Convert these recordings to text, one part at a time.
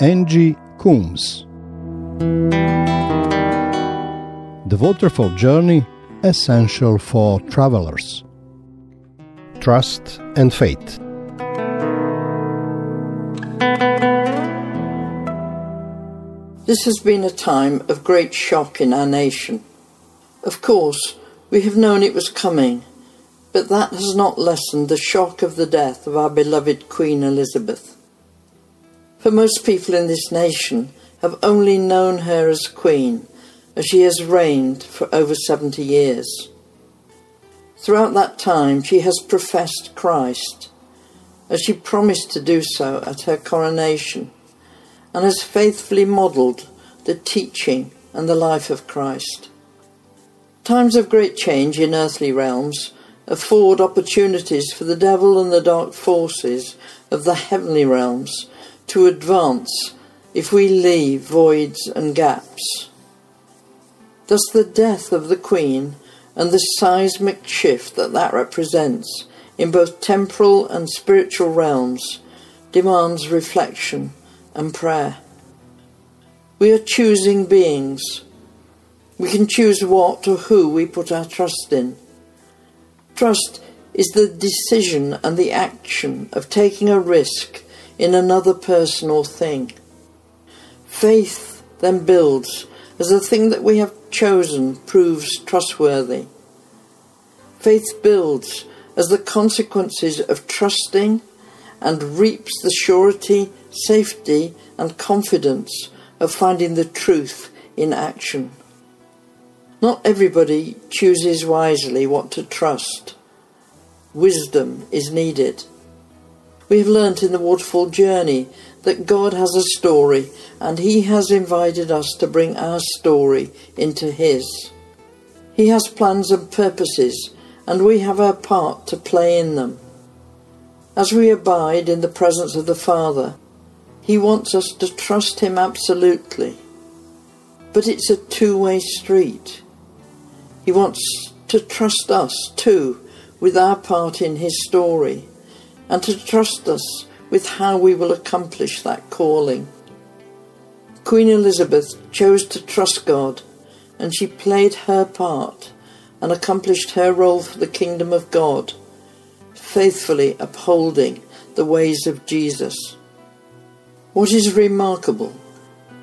Angie Coombs. The Waterfall Journey Essential for Travelers. Trust and Faith. This has been a time of great shock in our nation. Of course, we have known it was coming, but that has not lessened the shock of the death of our beloved Queen Elizabeth. For most people in this nation have only known her as Queen, as she has reigned for over 70 years. Throughout that time, she has professed Christ, as she promised to do so at her coronation and has faithfully modelled the teaching and the life of Christ. Times of great change in earthly realms afford opportunities for the devil and the dark forces of the heavenly realms to advance if we leave voids and gaps. Thus, the death of the Queen and the seismic shift that that represents in both temporal and spiritual realms demands reflection and prayer. We are choosing beings. We can choose what or who we put our trust in. Trust is the decision and the action of taking a risk in another person or thing. Faith then builds as the thing that we have chosen proves trustworthy. Faith builds as the consequences of trusting and reaps the surety safety, and confidence of finding the truth in action. Not everybody chooses wisely what to trust. Wisdom is needed. We have learnt in the waterfall journey that God has a story and He has invited us to bring our story into His. He has plans and purposes and we have our part to play in them. As we abide in the presence of the Father, he wants us to trust Him absolutely. But it's a two way street. He wants to trust us too with our part in His story and to trust us with how we will accomplish that calling. Queen Elizabeth chose to trust God and she played her part and accomplished her role for the kingdom of God, faithfully upholding the ways of Jesus. What is remarkable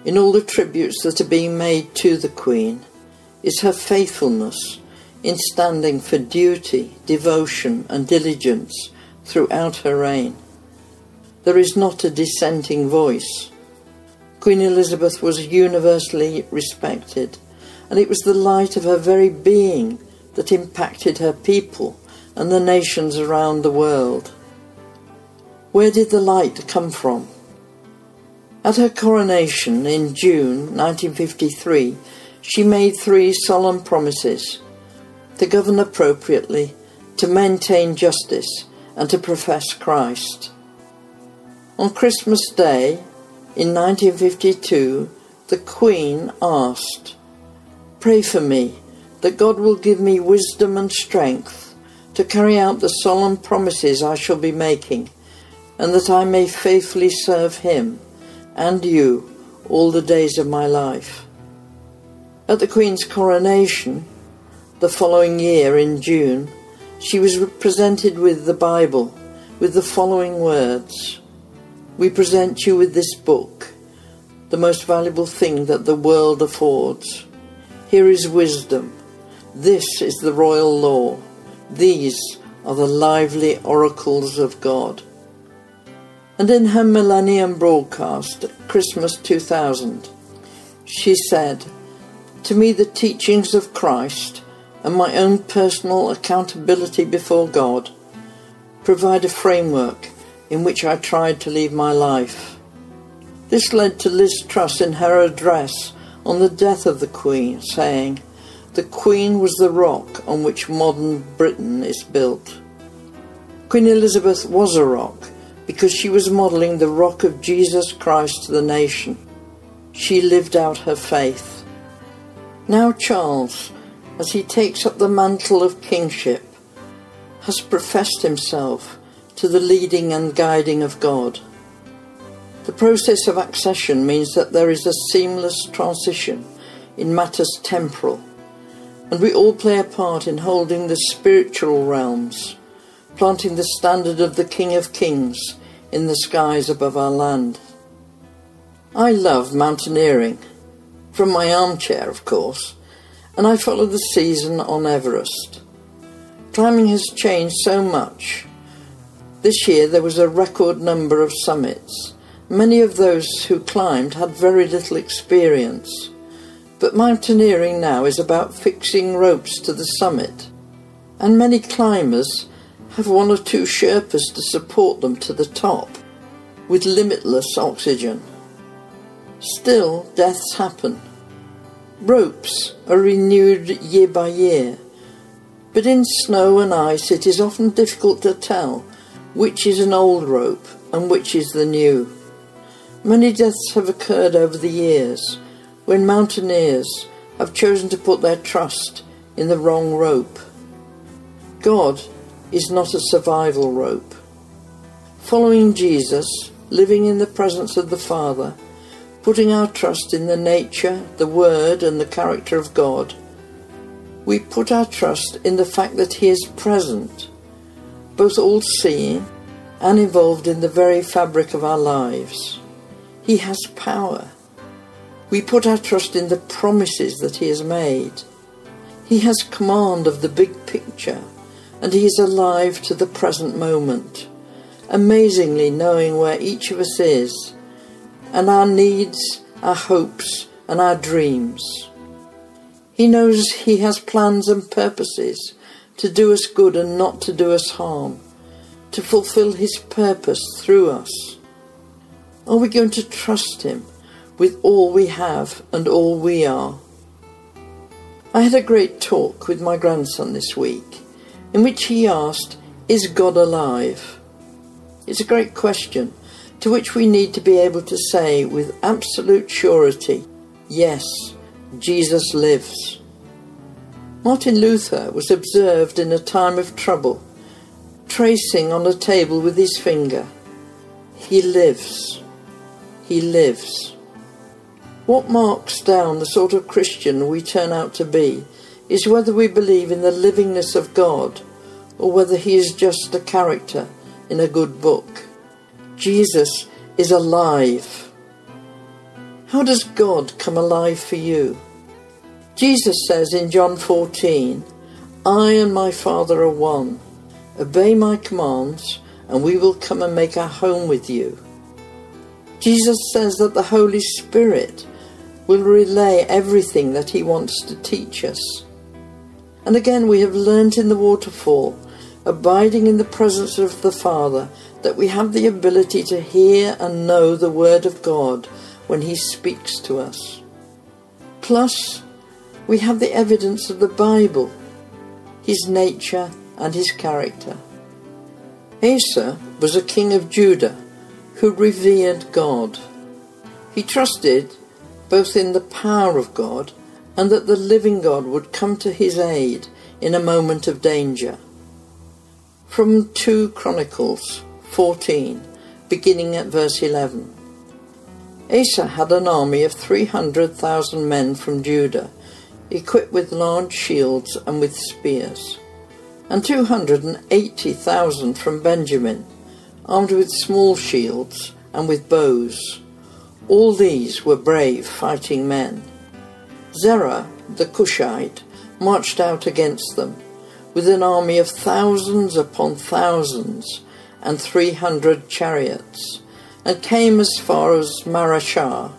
in all the tributes that are being made to the Queen is her faithfulness in standing for duty, devotion, and diligence throughout her reign. There is not a dissenting voice. Queen Elizabeth was universally respected, and it was the light of her very being that impacted her people and the nations around the world. Where did the light come from? At her coronation in June 1953, she made three solemn promises to govern appropriately, to maintain justice, and to profess Christ. On Christmas Day in 1952, the Queen asked, Pray for me that God will give me wisdom and strength to carry out the solemn promises I shall be making, and that I may faithfully serve Him and you all the days of my life. At the Queen's coronation, the following year in June, she was presented with the Bible with the following words We present you with this book, the most valuable thing that the world affords. Here is wisdom. This is the royal law. These are the lively oracles of God. And in her Millennium broadcast, at Christmas 2000, she said, To me, the teachings of Christ and my own personal accountability before God provide a framework in which I tried to lead my life. This led to Liz Truss in her address on the death of the Queen, saying, The Queen was the rock on which modern Britain is built. Queen Elizabeth was a rock because she was modelling the rock of Jesus Christ to the nation. She lived out her faith. Now, Charles, as he takes up the mantle of kingship, has professed himself to the leading and guiding of God. The process of accession means that there is a seamless transition in matters temporal, and we all play a part in holding the spiritual realms, planting the standard of the King of Kings in the skies above our land. I love mountaineering, from my armchair, of course, and I follow the season on Everest. Climbing has changed so much. This year there was a record number of summits Many of those who climbed had very little experience, but mountaineering now is about fixing ropes to the summit, and many climbers have one or two Sherpas to support them to the top, with limitless oxygen. Still, deaths happen. Ropes are renewed year by year, but in snow and ice it is often difficult to tell which is an old rope and which is the new. Many deaths have occurred over the years when mountaineers have chosen to put their trust in the wrong rope. God is not a survival rope. Following Jesus, living in the presence of the Father, putting our trust in the nature, the Word, and the character of God, we put our trust in the fact that He is present, both all seeing and involved in the very fabric of our lives. He has power. We put our trust in the promises that He has made. He has command of the big picture, and He is alive to the present moment, amazingly knowing where each of us is, and our needs, our hopes, and our dreams. He knows He has plans and purposes to do us good and not to do us harm, to fulfill His purpose through us. Are we going to trust Him with all we have and all we are? I had a great talk with my grandson this week in which he asked, Is God alive? It's a great question to which we need to be able to say with absolute surety, Yes, Jesus lives. Martin Luther was observed in a time of trouble, tracing on a table with his finger, He lives he lives. What marks down the sort of Christian we turn out to be is whether we believe in the livingness of God or whether he is just a character in a good book. Jesus is alive. How does God come alive for you? Jesus says in John 14, I and my Father are one. Obey my commands, and we will come and make our home with you. Jesus says that the Holy Spirit will relay everything that he wants to teach us. And again, we have learnt in the waterfall, abiding in the presence of the Father, that we have the ability to hear and know the Word of God when He speaks to us. Plus, we have the evidence of the Bible, His nature and His character. Asa was a king of Judah who revered God. He trusted both in the power of God and that the living God would come to his aid in a moment of danger. From 2 Chronicles 14, beginning at verse 11. Asa had an army of 300,000 men from Judah, equipped with large shields and with spears, and 280,000 from Benjamin, armed with small shields and with bows. All these were brave fighting men. Zerah, the Cushite, marched out against them with an army of thousands upon thousands and three hundred chariots, and came as far as Mareshah.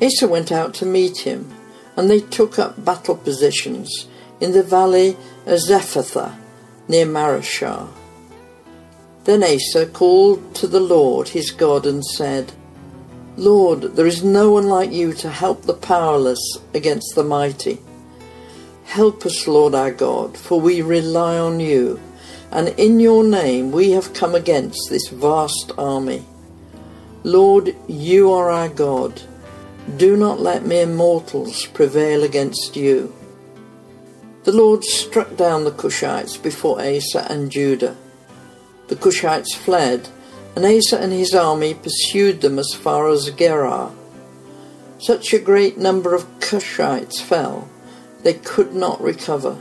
Asa went out to meet him, and they took up battle positions in the valley of Zephathah near Mareshah. Then Asa called to the Lord his God and said, Lord, there is no one like you to help the powerless against the mighty. Help us, Lord our God, for we rely on you, and in your name we have come against this vast army. Lord, you are our God. Do not let mere mortals prevail against you. The Lord struck down the Cushites before Asa and Judah the Cushites fled, and Asa and his army pursued them as far as Gerar. Such a great number of Cushites fell, they could not recover.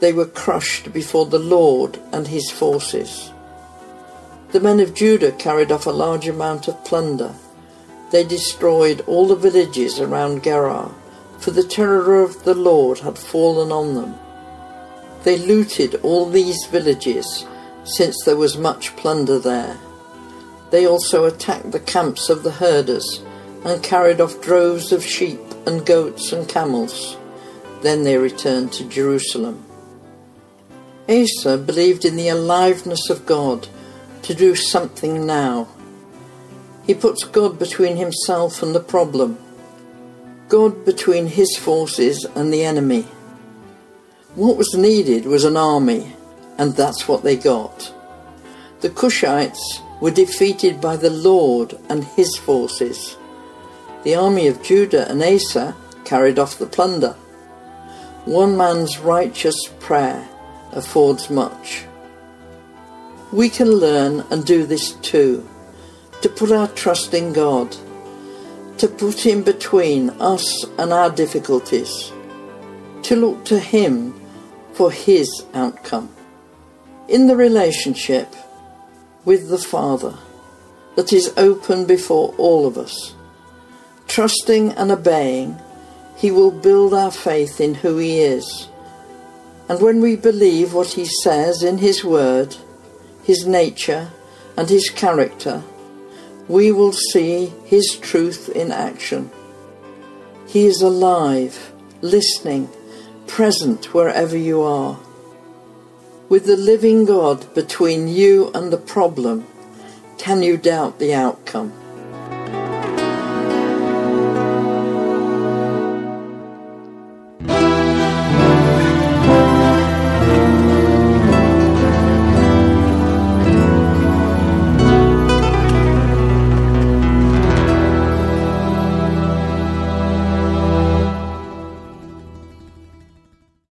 They were crushed before the Lord and his forces. The men of Judah carried off a large amount of plunder. They destroyed all the villages around Gerar, for the terror of the Lord had fallen on them. They looted all these villages, since there was much plunder there. They also attacked the camps of the herders and carried off droves of sheep and goats and camels. Then they returned to Jerusalem. Asa believed in the aliveness of God to do something now. He puts God between himself and the problem, God between his forces and the enemy. What was needed was an army, and that's what they got. The Cushites were defeated by the Lord and his forces. The army of Judah and Asa carried off the plunder. One man's righteous prayer affords much. We can learn and do this too, to put our trust in God, to put Him between us and our difficulties, to look to Him for His outcome. In the relationship with the Father that is open before all of us, trusting and obeying, He will build our faith in who He is. And when we believe what He says in His Word, His nature, and His character, we will see His truth in action. He is alive, listening, present wherever you are. With the living God between you and the problem, can you doubt the outcome?